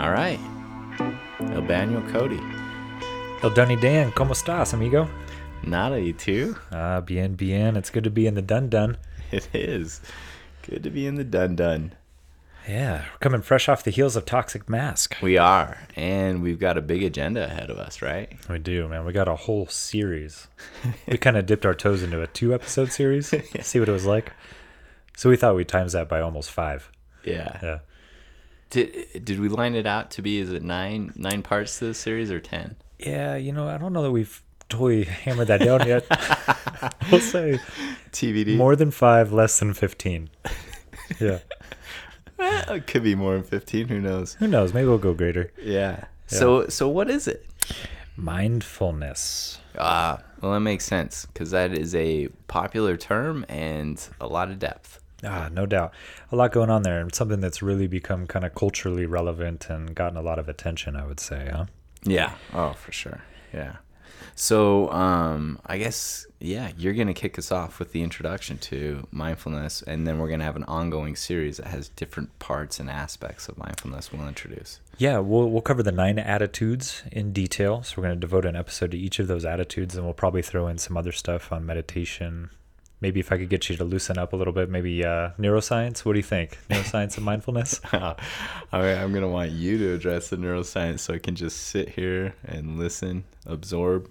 All right. El Baniel Cody. El Dunny Dan, ¿cómo estás, amigo? Nada, you too? Ah, bien, bien. It's good to be in the dun dun. It is. Good to be in the dun dun. Yeah, we're coming fresh off the heels of Toxic Mask. We are. And we've got a big agenda ahead of us, right? We do, man. We got a whole series. we kind of dipped our toes into a two episode series, see what it was like. So we thought we'd times that by almost five. Yeah. Yeah. Did did we line it out to be is it nine nine parts to this series or ten? Yeah, you know, I don't know that we've totally hammered that down yet. we'll say TBD. more than five, less than 15. Yeah. It could be more than fifteen. Who knows? Who knows? Maybe we'll go greater. Yeah. So so what is it? Mindfulness. Ah, well, that makes sense because that is a popular term and a lot of depth. Ah, no doubt. A lot going on there, and something that's really become kind of culturally relevant and gotten a lot of attention, I would say, huh? Yeah. Oh, for sure. Yeah. So, um, I guess yeah, you're gonna kick us off with the introduction to mindfulness, and then we're gonna have an ongoing series that has different parts and aspects of mindfulness. We'll introduce. Yeah, we'll we'll cover the nine attitudes in detail. So we're going to devote an episode to each of those attitudes, and we'll probably throw in some other stuff on meditation. Maybe if I could get you to loosen up a little bit, maybe uh, neuroscience. What do you think? Neuroscience and mindfulness. All right, I'm gonna want you to address the neuroscience, so I can just sit here and listen, absorb.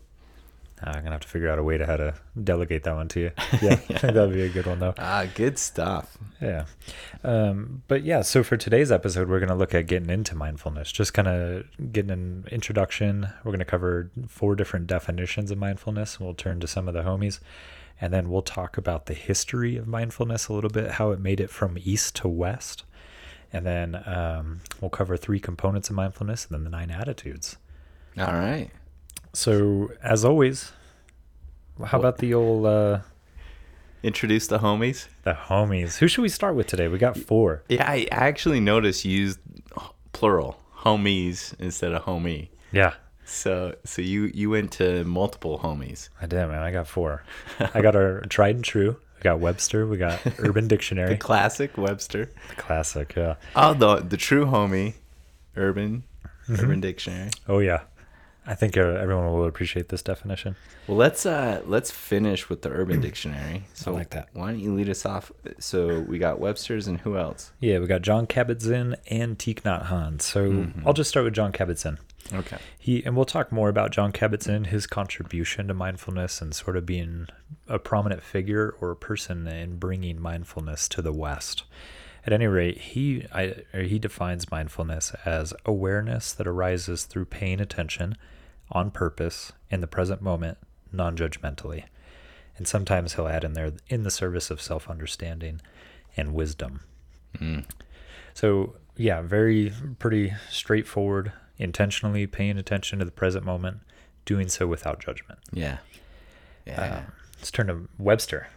Uh, I'm gonna have to figure out a way to how to delegate that one to you. Yeah, think that'd be a good one though. Ah, good stuff. Yeah. Um, but yeah, so for today's episode, we're going to look at getting into mindfulness, just kind of getting an introduction. We're going to cover four different definitions of mindfulness, we'll turn to some of the homies. And then we'll talk about the history of mindfulness a little bit, how it made it from east to west. And then um, we'll cover three components of mindfulness and then the nine attitudes. All right. So, as always, how about the old uh, Introduce the homies. the homies? Who should we start with today? We got four. Yeah, I actually noticed you used plural homies instead of homie. Yeah, So so you you went to multiple homies. I did, man. I got four. I got our tried and true. We got Webster. We got Urban The Dictionary. classic Webster. Classic. Yeah. Oh, the the true homie, Urban Mm-hmm. Urban Dictionary. Oh yeah. I think uh, everyone will appreciate this definition. Well, let's uh let's finish with the Urban Dictionary. So like that. Why don't you lead us off? So we got Webster's and who else? Yeah, we got John Kabat-Zinn and Thich Nhat Hanh. So Mm-hmm. I'll just start with John Kabat-Zinn. Okay. He and we'll talk more about John Kabat-Zinn, his contribution to mindfulness, and sort of being a prominent figure or a person in bringing mindfulness to the West. At any rate, he I, or he defines mindfulness as awareness that arises through paying attention, on purpose, in the present moment, non-judgmentally. And sometimes he'll add in there in the service of self-understanding and wisdom. Mm. So yeah, very pretty straightforward. Intentionally paying attention to the present moment, doing so without judgment. Yeah. Yeah. Uh, let's turn to Webster,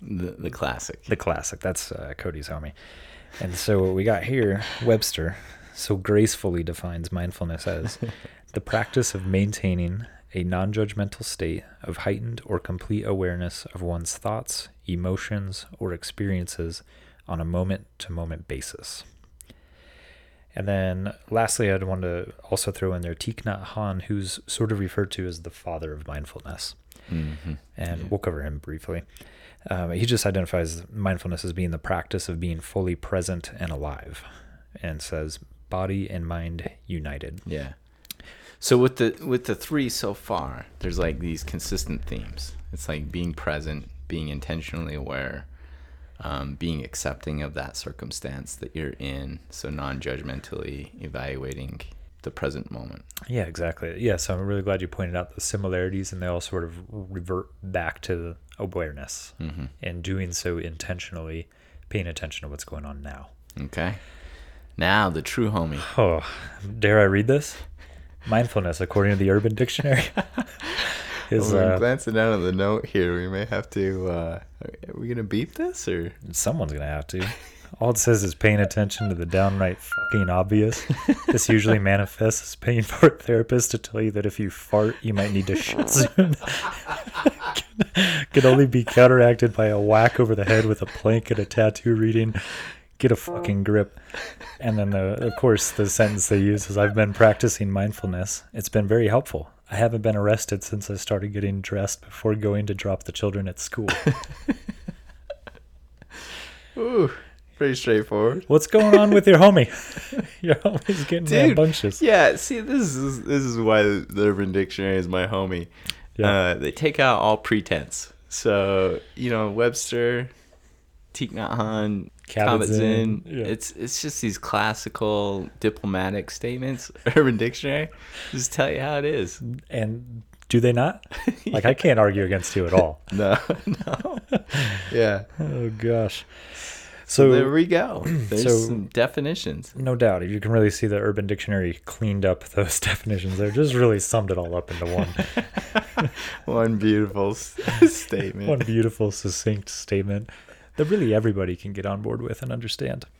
the the classic. the classic. That's uh, Cody's homie. And so what we got here, Webster, so gracefully defines mindfulness as the practice of maintaining a non-judgmental state of heightened or complete awareness of one's thoughts, emotions, or experiences on a moment-to-moment basis. And then lastly, I'd want to also throw in there Thich Nhat Hanh, who's sort of referred to as the father of mindfulness. Mhm. And Yeah. we'll cover him briefly. Um, he just identifies mindfulness as being the practice of being fully present and alive and says body and mind united. Yeah. So with the with the three so far, there's like these consistent themes. It's like being present, being intentionally aware, um, being accepting of that circumstance that you're in, so non-judgmentally evaluating the present moment. Yeah, exactly. Yeah, so I'm really glad you pointed out the similarities and they all sort of revert back to awareness hmm and doing so intentionally, paying attention to what's going on now. Okay. Now the true homie. Oh, dare I read this? Mindfulness, according to the Urban Dictionary, is Well, uh, glancing down at the note here. We may have to. Uh, are we gonna beat this or? someone's gonna have to. All it says is paying attention to the downright fucking obvious. This usually manifests as paying for a therapist to tell you that if you fart, you might need to shit soon. can, can only be counteracted by a whack over the head with a plank and a tattoo reading, get a fucking grip. And then, the, of course, the sentence they use is I've been practicing mindfulness. It's been very helpful. I haven't been arrested since I started getting dressed before going to drop the children at school. Ooh, pretty straightforward. What's going on with your homie? your homie's getting Dude, rambunctious. Yeah, see, this is this is why the Urban Dictionary is my homie. Yeah. Uh, they take out all pretense. So you know, Webster, Thich Nhat Hanh, Kabat-Zinn, Kabat-Zinn. yeah. It's it's just these classical diplomatic statements. Urban Dictionary, just tell you how it is. And do they not? Like, I can't argue against you at all. No, no, yeah. Oh, gosh. So So, there we go. There's so- some definitions. no doubt, you can really see the Urban Dictionary cleaned up those definitions there. Just really summed it all up into one. One beautiful s- statement. one beautiful, succinct statement that really everybody can get on board with and understand.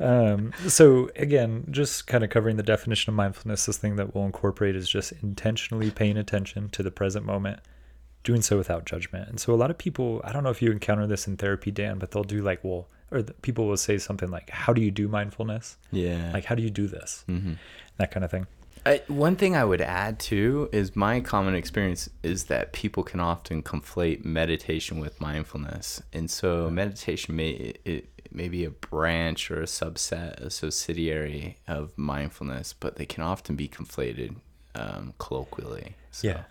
Um, so again, just kind of covering the definition of mindfulness, this thing that we'll incorporate is just intentionally paying attention to the present moment, doing so without judgment. And so a lot of people, I don't know if you encounter this in therapy, Dan, but they'll do like, well, or the, people will say something like, "How do you do mindfulness? Yeah. Like, how do you do this?" hmm That kind of thing. I, one thing I would add too is my common experience is that people can often conflate meditation with mindfulness, and so meditation may it, may be a branch or a subset, a subsidiary of mindfulness, but they can often be conflated um, colloquially. So, Yeah.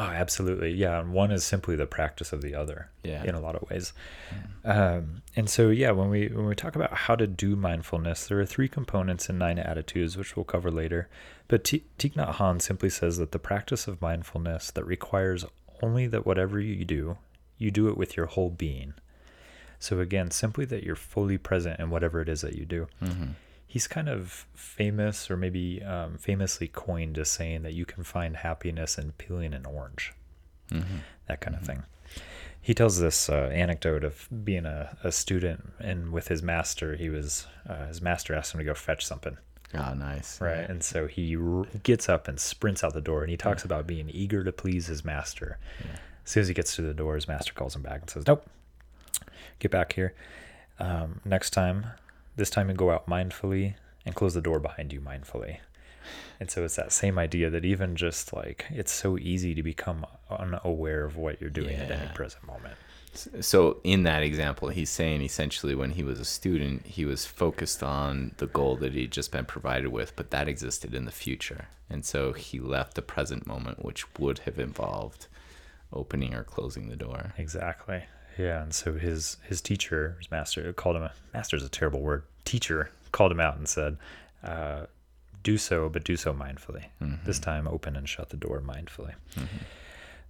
Oh, absolutely. Yeah. And one is simply the practice of the other Yeah. in a lot of ways. Um, and so, yeah, when we, when we talk about how to do mindfulness, there are three components and nine attitudes, which we'll cover later. But T- Thich Nhat Hanh simply says that the practice of mindfulness that requires only that whatever you do, you do it with your whole being. So again, simply that you're fully present in whatever it is that you do Mhm. He's kind of famous or maybe um, famously coined as saying that you can find happiness in peeling an orange. Mhm. that kind of thing. He tells this uh, anecdote of being a, a student and with his master he was uh, his master asked him to go fetch something. Oh, nice. right. And so he r- gets up and sprints out the door and he talks about being eager to please his master. As soon as he gets to the door his master calls him back and says nope. Get back here. Um, next time this time you go out mindfully and close the door behind you mindfully and so it's that same idea that even just like it's so easy to become unaware of what you're doing at any present moment So in that example, he's saying essentially when he was a student, he was focused on the goal that he'd just been provided with, but that existed in the future. And so he left the present moment, which would have involved opening or closing the door. Exactly. Yeah, and so his his teacher, his master, called him a master's a terrible word. Teacher called him out and said, uh, "Do so, but do so mindfully. This time, open and shut the door mindfully."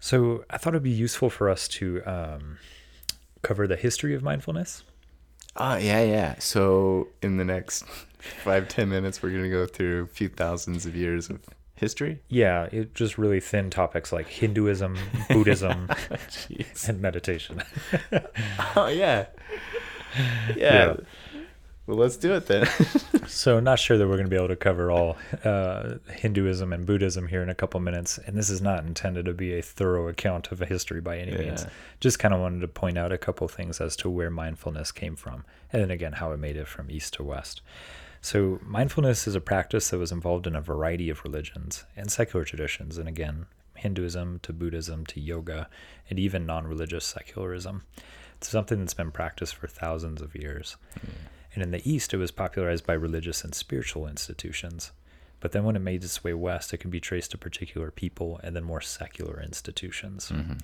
So I thought it'd be useful for us to um, cover the history of mindfulness. Oh, yeah, yeah. So in the next five, ten minutes, we're going to go through a few thousands of years of history. Yeah, it just really thin topics like Hinduism, Buddhism, and meditation. Oh, yeah. Yeah. Yeah. Well, let's do it then. So, not sure that we're going to be able to cover all uh, Hinduism and Buddhism here in a couple minutes. And this is not intended to be a thorough account of a history by any means. Just kind of wanted to point out a couple things as to where mindfulness came from, and then again, how it made it from east to west. So, mindfulness is a practice that was involved in a variety of religions and secular traditions, and again, Hinduism to Buddhism to yoga, and even non religious secularism. It's something that's been practiced for thousands of years. Hmm. And in the East, it was popularized by religious and spiritual institutions. But then when it made its way west, it can be traced to particular people and then more secular institutions. Mm-hmm.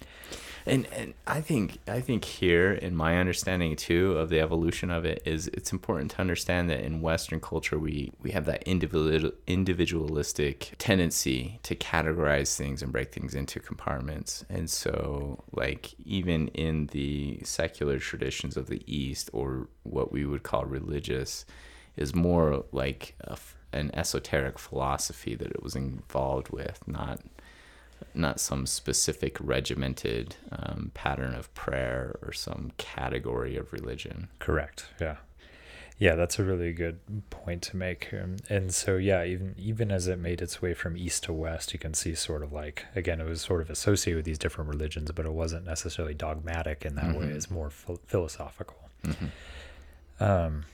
And and I think I think here in my understanding too of the evolution of it is it's important to understand that in Western culture we we have that individual individualistic tendency to categorize things and break things into compartments. And so like even in the secular traditions of the East or what we would call religious is more like a an esoteric philosophy that it was involved with, not not some specific regimented um, pattern of prayer or some category of religion. Correct. Yeah. Yeah, that's a really good point to make. Um, and so, yeah, even even as it made its way from east to west, you can see sort of like again, it was sort of associated with these different religions, but it wasn't necessarily dogmatic in that way. Mhm. It's more ph- philosophical. Um,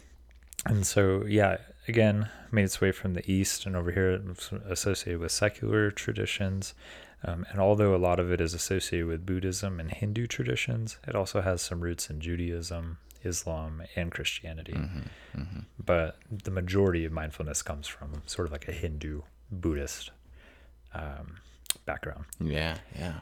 and so, yeah, again, made its way from the east and over here associated with secular traditions. Um, and although a lot of it is associated with Buddhism and Hindu traditions, it also has some roots in Judaism, Islam, and Christianity. Mm-hmm. Mm-hmm. But the majority of mindfulness comes from sort of like a Hindu Buddhist um, background. Yeah, yeah.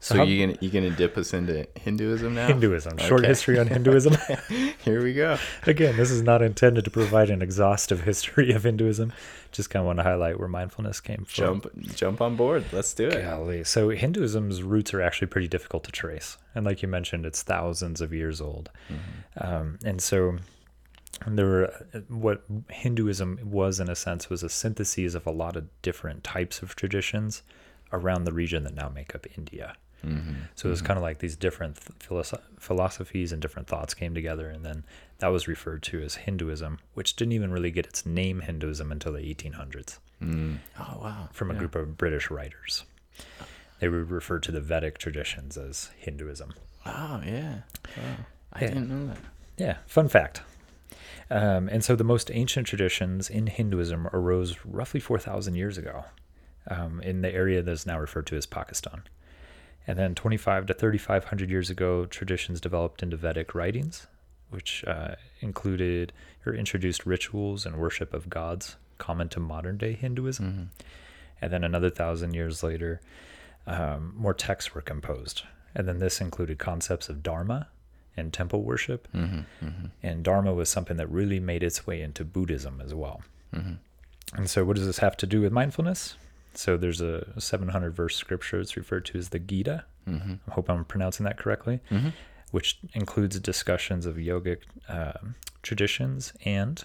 So So, how- you gonna you gonna dip us into Hinduism now? Hinduism, short history on Hinduism. Here we go. Again, this is not intended to provide an exhaustive history of Hinduism. Just kind of want to highlight where mindfulness came from. Jump jump on board. Let's do it. Golly. So Hinduism's roots are actually pretty difficult to trace. And like you mentioned, it's thousands of years old. Um, and so there were what Hinduism was in a sense was a synthesis of a lot of different types of traditions around the region that now make up India. Mm-hmm. So it was kind of like these different th- philosoph- philosophies and different thoughts came together, and then that was referred to as Hinduism, which didn't even really get its name Hinduism until the 1800s Mm. Oh wow. from a Yeah. group of British writers. They would refer to the Vedic traditions as Hinduism. Wow. Yeah. Wow. I Yeah. didn't know that. Yeah, fun fact. Um, and so the most ancient traditions in Hinduism arose roughly 4,000 years ago um, in the area that is now referred to as Pakistan. And then 25 to 3,500 years ago, traditions developed into Vedic writings, which uh, included or introduced rituals and worship of gods common to modern day Hinduism. Mm-hmm. And then another thousand years later, um, more texts were composed. And then this included concepts of Dharma and temple worship. Mm-hmm. Mm-hmm. And Dharma was something that really made its way into Buddhism as well. Mm-hmm. And so, what does this have to do with mindfulness? So, there's a 700 verse scripture. It's referred to as the Gita. Mm-hmm. I hope I'm pronouncing that correctly, Mm-hmm. which includes discussions of yogic um traditions and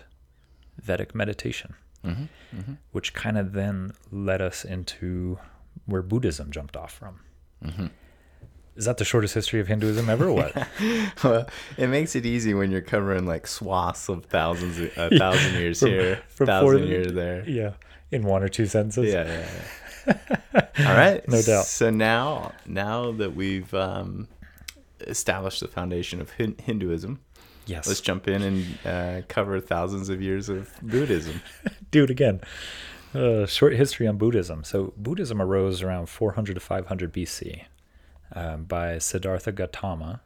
Vedic meditation, Mm-hmm. Mm-hmm. which kind of then led us into where Buddhism jumped off from. Mm-hmm. Is that the shortest history of Hinduism ever? What? well, it makes it easy when you're covering like swaths of thousands, of, a thousand years From- here, from thousand years there. yeah, in one or two sentences. Yeah, yeah, yeah. All right. No doubt. So now, now that we've um, established the foundation of Hin- Hinduism, Yes. let's jump in and uh, cover thousands of years of Buddhism. do it again. Uh, short history on Buddhism. So Buddhism arose around 400 to 500 BC um, by Siddhartha Gautama,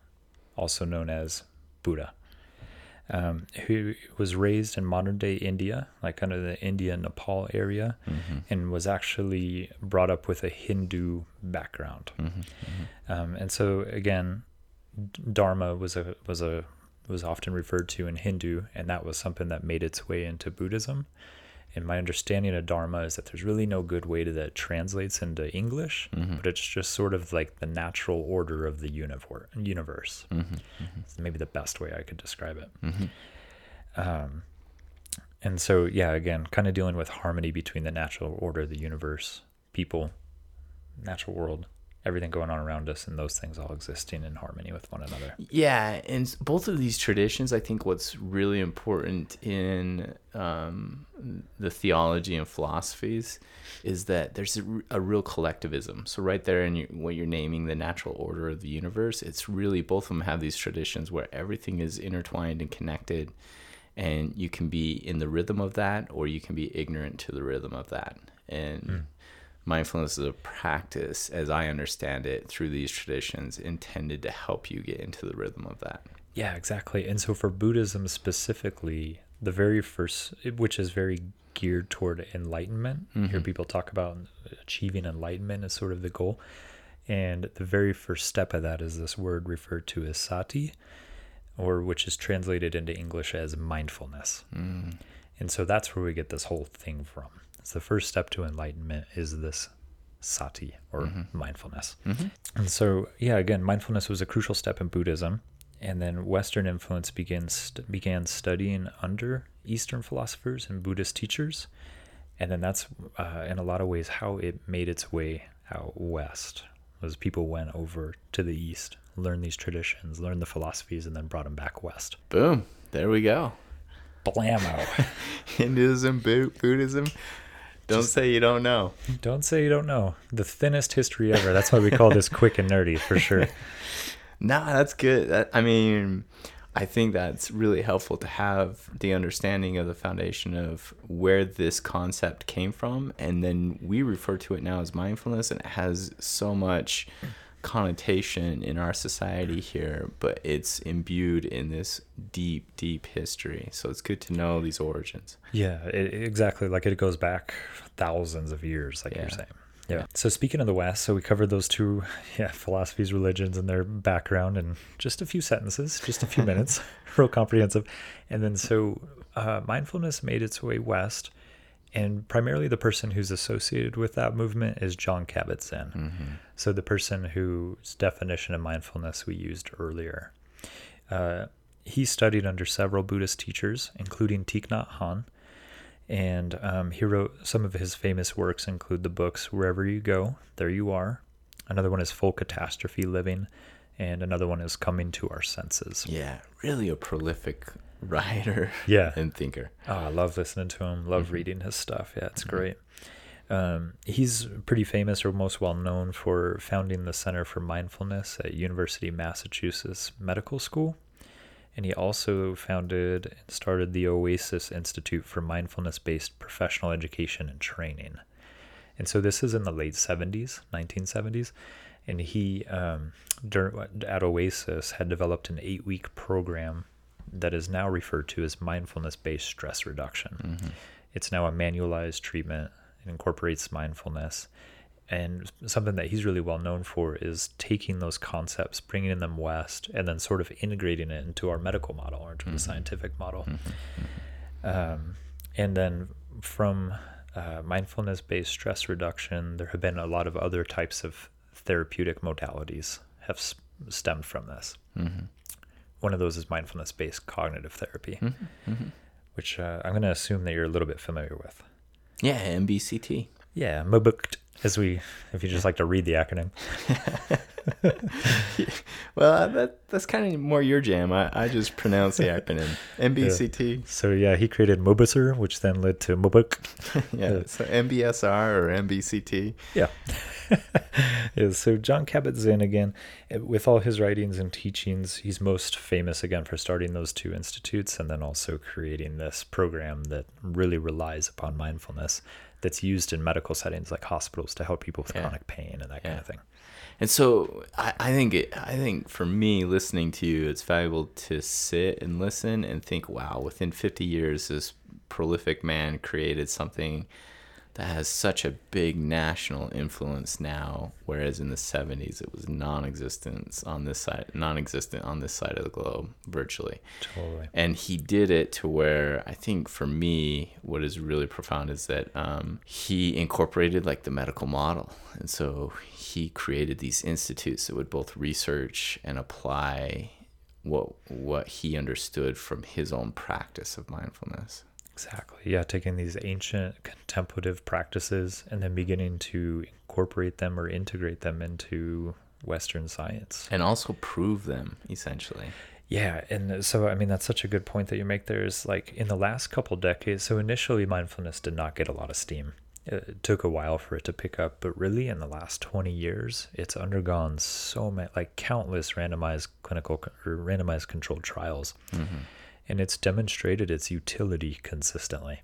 also known as Buddha, um, who was raised in modern day India, like kind of the India Nepal area, Mm-hmm. and was actually brought up with a Hindu background. Mm-hmm. Um, and so again, Dharma was a was a was often referred to in Hindu, and that was something that made its way into Buddhism. And my understanding of Dharma is that there's really no good way to that translates into English, Mhm. but it's just sort of like the natural order of the universe. Universe, Mm-hmm. It's maybe the best way I could describe it. Mm-hmm. Um, and so, yeah, again, kind of dealing with harmony between the natural order of the universe, people, natural world, everything going on around us, and those things all existing in harmony with one another. Yeah, and both of these traditions, I think what's really important in um, the theology and philosophies is that there's a real collectivism. So right there in your, what you're naming the natural order of the universe, it's really both of them have these traditions where everything is intertwined and connected, and you can be in the rhythm of that, or you can be ignorant to the rhythm of that. And mindfulness is a practice, as I understand it, through these traditions intended to help you get into the rhythm of that. Yeah, exactly. And so for Buddhism specifically, the very first, which is very geared toward enlightenment, you hear people talk about achieving enlightenment as sort of the goal. And the very first step of that is this word referred to as sati, or which is translated into English as mindfulness. Mm. And so that's where we get this whole thing from. It's the first step to enlightenment is this sati or mindfulness. Mhm. And so, yeah, again, mindfulness was a crucial step in Buddhism. And then Western influence began, st- began studying under Eastern philosophers and Buddhist teachers. And then that's, uh, in a lot of ways, how it made its way out west. Was people went over to the east, learned these traditions, learned the philosophies, and then brought them back west. Boom. There we go. Blammo! Hinduism, Buddhism. Don't say you don't know. Don't say you don't know. The thinnest history ever. That's why we call this quick and nerdy for sure. Nah, that's good. That, I mean, I think that's really helpful to have the understanding of the foundation of where this concept came from. And then we refer to it now as mindfulness, and it has so much connotation in our society here, but it's imbued in this deep, deep history. So it's good to know these origins. Yeah, it, exactly. Like it goes back thousands of years, like Yeah. you're saying. Yeah. So speaking of the West, so we covered those two, yeah, philosophies, religions, and their background in just a few sentences, just a few minutes, real comprehensive. And then so uh, mindfulness made its way west, and primarily the person who's associated with that movement is John Kabat-Zinn. So the person whose definition of mindfulness we used earlier. Uh, he studied under several Buddhist teachers, including Thich Nhat Hanh, and um, he wrote some of his famous works include the books Wherever You Go, There You Are. Another one is Full Catastrophe Living, and another one is Coming to Our Senses. Yeah, really a prolific writer Yeah. and thinker. Oh, I love listening to him. Love reading his stuff. Yeah, it's great. Um, he's pretty famous or most well known for founding the Center for Mindfulness at University of Massachusetts Medical School. And he also founded and started the Oasis Institute for Mindfulness based professional education and training. And so this is in the late 70s, 1970s. And he, um, dur- at Oasis, had developed an eight week program that is now referred to as mindfulness based stress reduction. Mm-hmm. It's now a manualized treatment. It incorporates mindfulness. And something that he's really well known for is taking those concepts, bringing them west, and then sort of integrating it into our medical model or into the mm-hmm. scientific model. Mm-hmm. Um, and then from uh, mindfulness based stress reduction, there have been a lot of other types of therapeutic modalities have s- stemmed from this. One of those is mindfulness based cognitive therapy, which uh, I'm going to assume that you're a little bit familiar with. Yeah, MBCT. Yeah, MBUCT, as we, if you just like to read the acronym. Well, uh, that that's kind of more your jam. I, I just pronounce the acronym MBCT. So yeah, he created Mobusser, which then led to MBUC. Yeah, so MBSR or MBCT. Yeah. yeah. So John Kabat-Zinn again, with all his writings and teachings, he's most famous again for starting those two institutes and then also creating this program that really relies upon mindfulness that's used in medical settings like hospitals to help people with Yeah. chronic pain and that kind of thing. And so I, I think it, I think for me listening to you, it's valuable to sit and listen and think, wow, within 50 years, this prolific man created something that has such a big national influence now, whereas in the 70s it was non-existent on this side, non-existent on this side of the globe, virtually. Totally. And he did it to where I think for me, what is really profound is that um, he incorporated like the medical model. And so he created these institutes that would both research and apply what what he understood from his own practice of mindfulness. Exactly. Yeah, taking these ancient contemplative practices and then beginning to incorporate them or integrate them into Western science. And also prove them essentially. Yeah, and so I mean that's such a good point that you make there is like in the last couple decades. So initially mindfulness did not get a lot of steam. It took a while for it to pick up, but really in the last 20 years, it's undergone so many like countless randomized clinical or randomized controlled trials. Mm-hmm. And it's demonstrated its utility consistently.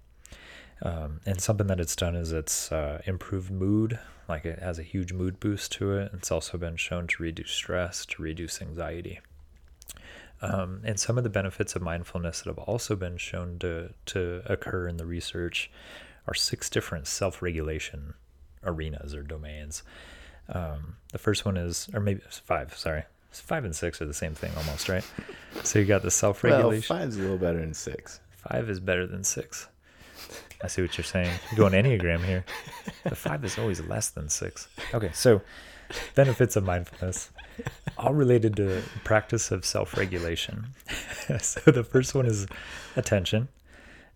Um, and something that it's done is it's uh, improved mood, like it has a huge mood boost to it. It's also been shown to reduce stress, to reduce anxiety. Um, and some of the benefits of mindfulness that have also been shown to, to occur in the research are six different self regulation arenas or domains. Um, the first one is, or maybe five, sorry. Five and six are the same thing almost, right? So you got the self regulation. Well, five's a little better than six. Five is better than six. I see what you're saying. You're going Enneagram here. The five is always less than six. Okay, so benefits of mindfulness, all related to practice of self regulation. so the first one is attention,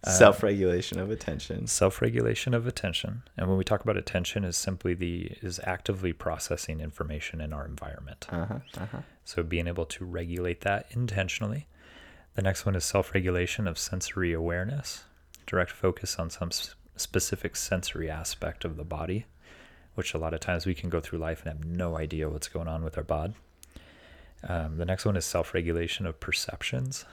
Self-regulation of attention. self regulation of attention. And when we talk about attention, is simply the is actively processing information in our environment. Uh-huh. Uh-huh. So being able to regulate that intentionally. The next one is self regulation of sensory awareness, direct focus on some specific sensory aspect of the body, which a lot of times we can go through life and have no idea what's going on with our bod. Um, the next one is self regulation of perceptions.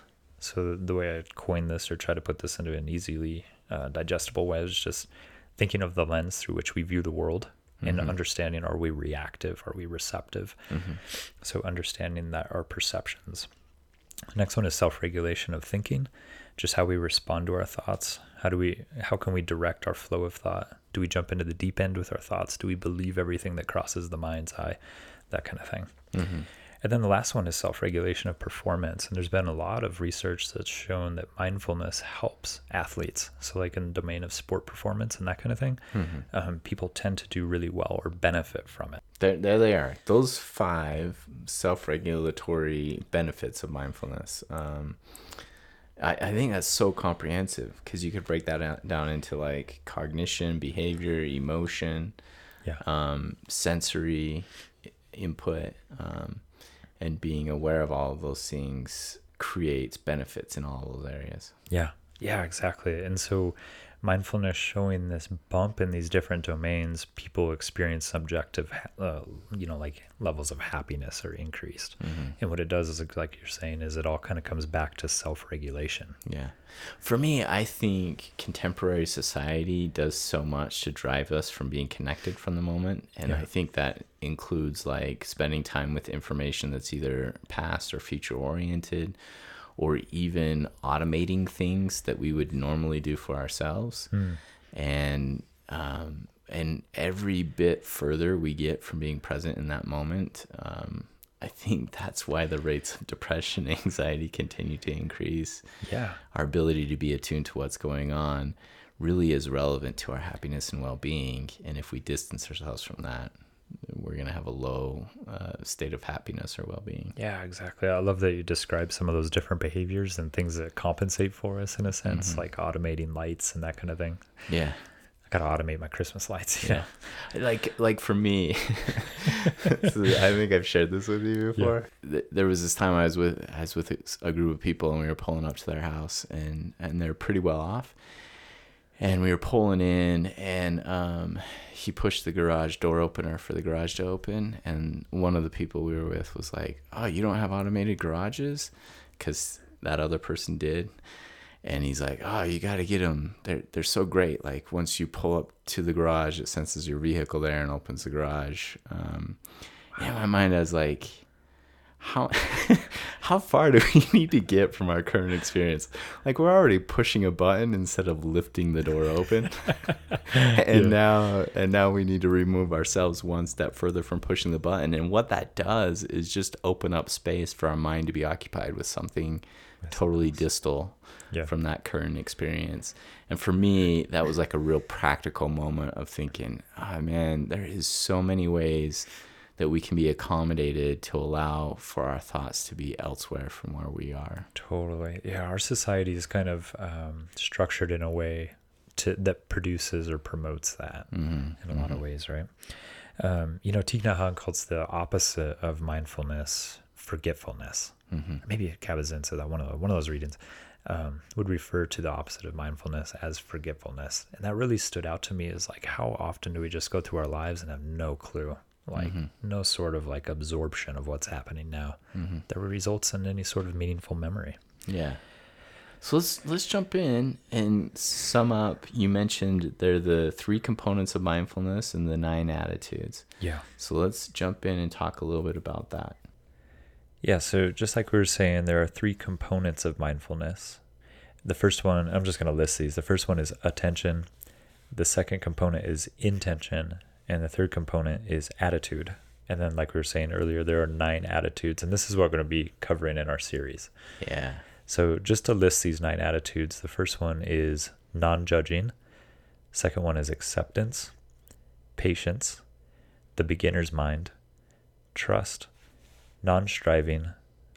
So, the way I coined this or try to put this into an easily uh, digestible way is just thinking of the lens through which we view the world and Mhm. understanding are we reactive, are we receptive? Mhm. So, understanding that our perceptions. Next one is self regulation of thinking, just how we respond to our thoughts. How do we, how can we direct our flow of thought? Do we jump into the deep end with our thoughts? Do we believe everything that crosses the mind's eye? That kind of thing. Mhm. And then the last one is self regulation of performance. And there's been a lot of research that's shown that mindfulness helps athletes. So, like in the domain of sport performance and that kind of thing, Mhm. um, people tend to do really well or benefit from it. There, there they are. Those five self-regulatory benefits of mindfulness. Um, I, I think that's so comprehensive because you could break that out, down into like cognition, behavior, emotion, Yeah. um, sensory input, um, and being aware of all of those things creates benefits in all those areas. Yeah. Yeah, exactly. And so mindfulness showing this bump in these different domains, people experience subjective, uh, you know, like levels of happiness are increased. And what it does is, like you're saying, is it all kind of comes back to self regulation. Yeah. For me, I think contemporary society does so much to drive us from being connected from the moment. And Yeah. I think that includes like spending time with information that's either past or future oriented, or even automating things that we would normally do for ourselves. And, um, and every bit further we get from being present in that moment, um, I think that's why the rates of depression, anxiety continue to increase Yeah. our ability to be attuned to what's going on really is relevant to our happiness and well-being and if we distance ourselves from that we're going to have a low uh, state of happiness or well-being. Yeah, exactly. I love that you describe some of those different behaviors and things that compensate for us in a sense, like automating lights and that kind of thing. yeah. I gotta automate my Christmas lights. You yeah. like like for me so i think i've shared this with you before. Th- there was this time i was with i was with a group of people and we were pulling up to their house and and they're pretty well off and we were pulling in and um he pushed the garage door opener for the garage to open and one of the people we were with was like oh you don't have automated garages because that other person did and he's like, "Oh, you got to get them. They're they're so great. Like once you pull up to the garage, it senses your vehicle there and opens the garage." Um, yeah, my mind, I was like, "How how far do we need to get from our current experience? Like we're already pushing a button instead of lifting the door open, and Yeah. now and now we need to remove ourselves one step further from pushing the button. And what that does is just open up space for our mind to be occupied with something." totally distal Yeah. from that current experience. And for me, that was like a real practical moment of thinking, oh man, there is so many ways that we can be accommodated to allow for our thoughts to be elsewhere from where we are. Totally. Yeah, our society is kind of um, structured in a way to that produces or promotes that hmm in a lot of ways, right? Um, you know, Thich Nhat Hanh calls the opposite of mindfulness forgetfulness. hmm Maybe Kabat-Zinn said that one of the, one of those readings um, would refer to the opposite of mindfulness as forgetfulness, and that really stood out to me. Is like how often do we just go through our lives and have no clue, like no sort of like absorption of what's happening now hmm that results in any sort of meaningful memory. Yeah. So let's let's jump in and sum up. You mentioned there are the three components of mindfulness and the nine attitudes. Yeah. So let's jump in and talk a little bit about that. Yeah, so just like we were saying, there are three components of mindfulness. The first one, I'm just going to list these. The first one is attention. The second component is intention. And the third component is attitude. And then, like we were saying earlier, there are nine attitudes. And this is what we're going to be covering in our series. Yeah. So, just to list these nine attitudes, the first one is non judging. Second one is acceptance, patience, the beginner's mind, trust, non striving,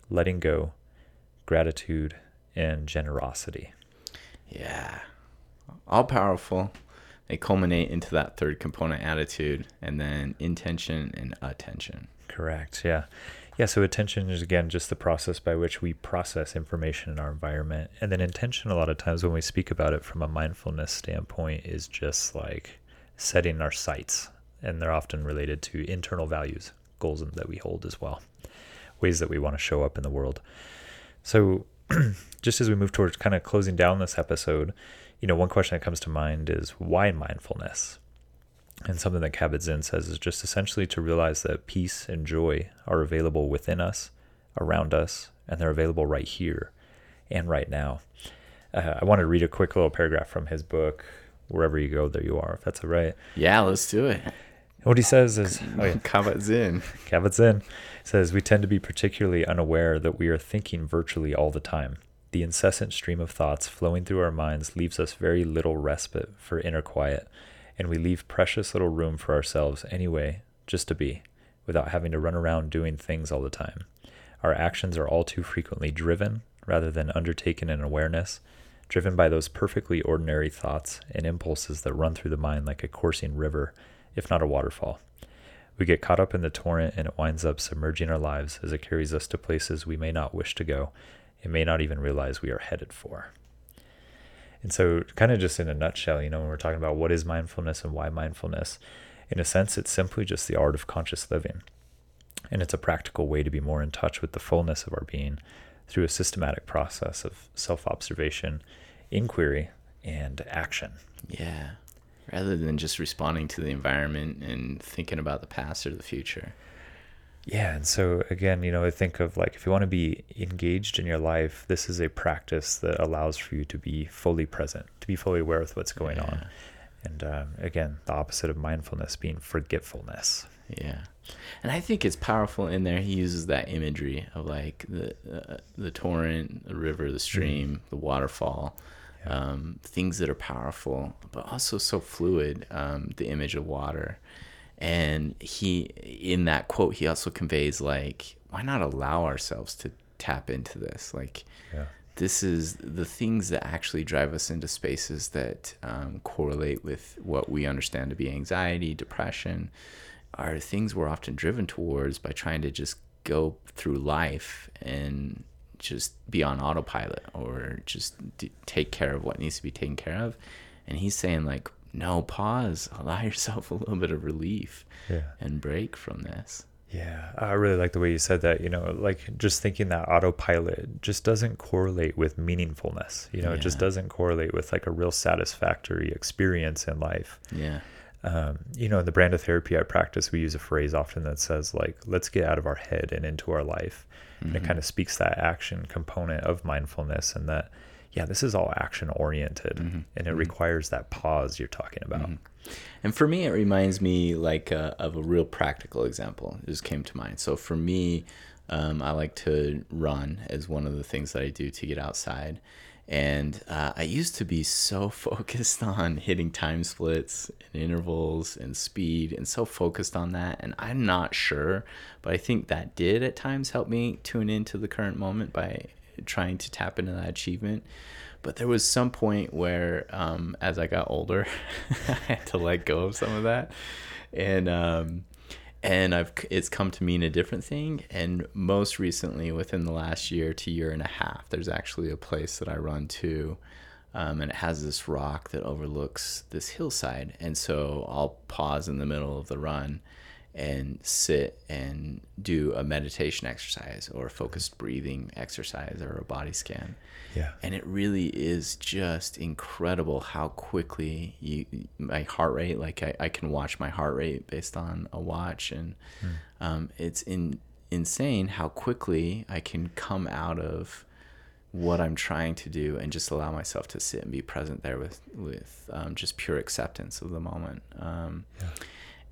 letting go, gratitude, and generosity. Yeah. All powerful. They culminate into that third component attitude and then intention and attention. Correct. Yeah. Yeah. So attention is again just the process by which we process information in our environment. And then intention, a lot of times when we speak about it from a mindfulness standpoint, is just like setting our sights. And they're often related to internal values, goals that we hold as well. ways that we want to show up in the world. So, just as we move towards kind of closing down this episode, you know, one question that comes to mind is why mindfulness? And something that Kabat-Zinn says is just essentially to realize that peace and joy are available within us, around us, and they're available right here and right now. Uh, I want to read a quick little paragraph from his book, Wherever You Go, There You Are, if that's all right. Yeah, let's do it. What he says is, oh yeah, Kabat-Zinn. Kabat-Zinn says, we tend to be particularly unaware that we are thinking virtually all the time. The incessant stream of thoughts flowing through our minds leaves us very little respite for inner quiet, and we leave precious little room for ourselves anyway, just to be, without having to run around doing things all the time. Our actions are all too frequently driven rather than undertaken in awareness, driven by those perfectly ordinary thoughts and impulses that run through the mind like a coursing river, if not a waterfall. We get caught up in the torrent and it winds up submerging our lives as it carries us to places we may not wish to go and may not even realize we are headed for. And so, kind of just in a nutshell, you know, when we're talking about what is mindfulness and why mindfulness, in a sense, it's simply just the art of conscious living. And it's a practical way to be more in touch with the fullness of our being through a systematic process of self observation, inquiry, and action. Yeah. Rather than just responding to the environment and thinking about the past or the future. Yeah. And so, again, you know, I think of like if you want to be engaged in your life, this is a practice that allows for you to be fully present, to be fully aware with what's going yeah. on. And um, again, the opposite of mindfulness being forgetfulness. Yeah, and I think it's powerful in there. He uses that imagery of like the uh, the torrent, the river, the stream, mm-hmm. the waterfall, yeah. um, things that are powerful, but also so fluid. Um, the image of water, and he in that quote he also conveys like, why not allow ourselves to tap into this? Like, yeah. this is the things that actually drive us into spaces that um, correlate with what we understand to be anxiety, depression are things we're often driven towards by trying to just go through life and just be on autopilot or just d- take care of what needs to be taken care of. And he's saying, like, no, pause, allow yourself a little bit of relief yeah. and break from this. Yeah, I really like the way you said that. You know, like just thinking that autopilot just doesn't correlate with meaningfulness. You know, yeah. it just doesn't correlate with like a real satisfactory experience in life. Yeah um, you know, in the brand of therapy I practice, we use a phrase often that says like, "Let's get out of our head and into our life," mm-hmm. and it mm-hmm. kind of speaks that action component of mindfulness, and that yeah, this is all action oriented, mm-hmm. and it mm-hmm. requires that pause you're talking about. Mm-hmm. And for me, it reminds me like uh, of a real practical example. It just came to mind. So for me, um, I like to run as one of the things that I do to get outside. And uh, I used to be so focused on hitting time splits and intervals and speed and so focused on that. And I'm not sure, but I think that did at times help me tune into the current moment by trying to tap into that achievement. But there was some point where, um, as I got older, I had to let go of some of that. And, um, and I've it's come to mean a different thing. And most recently, within the last year to year and a half, there's actually a place that I run to, um, and it has this rock that overlooks this hillside. And so I'll pause in the middle of the run and sit and do a meditation exercise or a focused breathing exercise or a body scan. Yeah. And it really is just incredible how quickly you my heart rate like I, I can watch my heart rate based on a watch and mm. um, it's in insane how quickly I can come out of what I'm trying to do and just allow myself to sit and be present there with with um, just pure acceptance of the moment. Um, yeah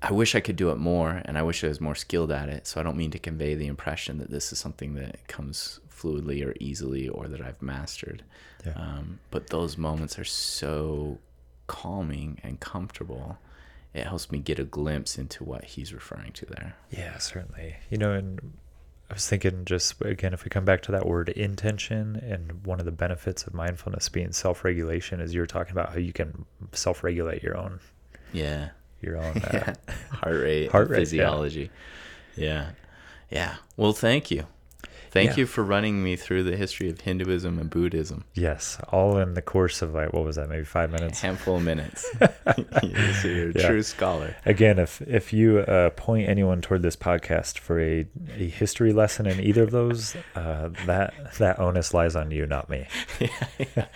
I wish I could do it more, and I wish I was more skilled at it. So I don't mean to convey the impression that this is something that comes fluidly or easily or that I've mastered. Yeah. Um, but those moments are so calming and comfortable. It helps me get a glimpse into what he's referring to there. Yeah, certainly. You know, and I was thinking just again, if we come back to that word intention, and one of the benefits of mindfulness being self regulation is you're talking about how you can self regulate your own. Yeah your own uh, heart rate, heart rate, physiology. Yeah. yeah. yeah. Well, thank you. Thank Yeah. you for running me through the history of Hinduism and Buddhism. Yes, all in the course of like what was that? Maybe five A minutes. handful of minutes. so you're a Yeah. true scholar. Again, if if you uh, point anyone toward this podcast for a, a history lesson in either of those, uh, that that onus lies on you, not me. yeah,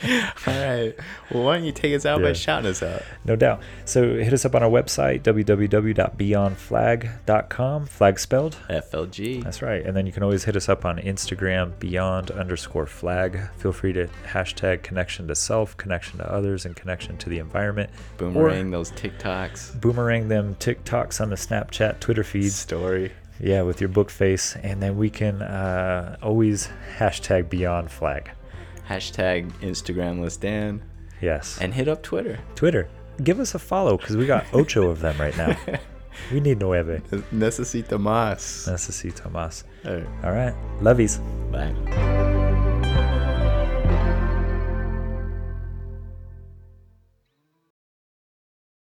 All right. Well, why don't you take us out by shouting us out? No doubt. So hit us up on our website www.beyondflag.com. Flag spelled. FLG. That's right. And then you can always hit us up on Instagram, beyond underscore flag. Feel free to hashtag connection to self, connection to others, and connection to the environment. Boomerang those TikToks. Boomerang them TikToks on the Snapchat, Twitter feeds. Story. Yeah, with your book face. And then we can uh, always hashtag beyond flag. Hashtag Instagram list Dan. Yes. And hit up Twitter. Twitter. Give us a follow because we got ocho of them right now. We need nueve. Necesito más. Necesito más. All right. All right. Lovies. Bye.